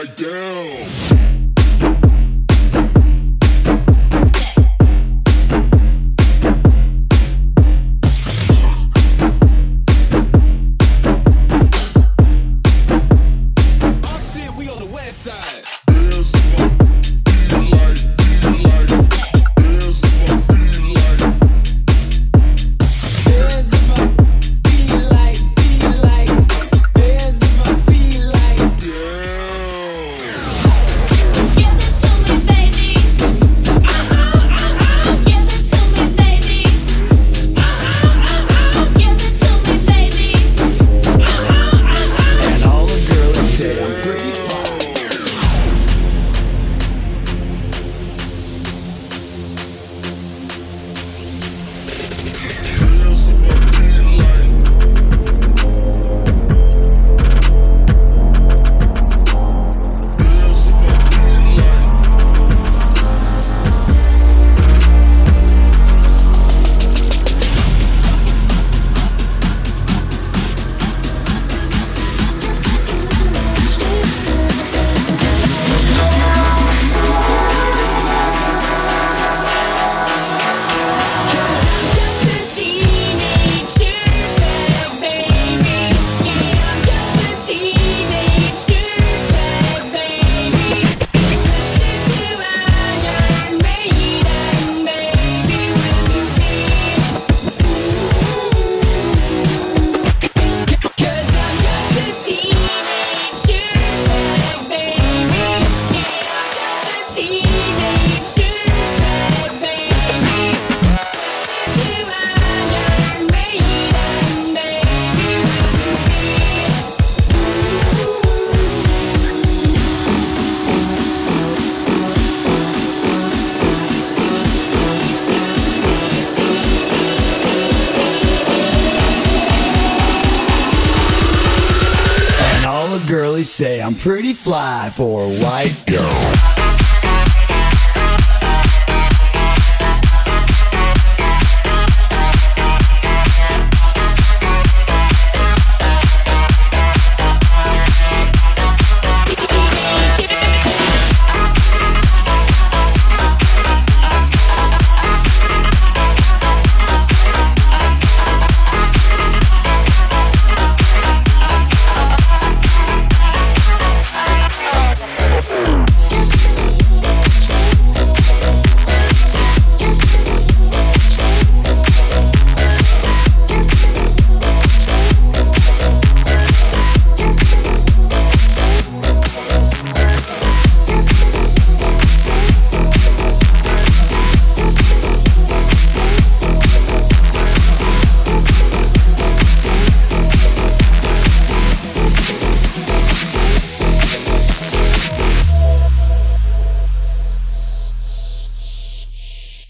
like, damn. all the girlies say I'm pretty fly for a white girl.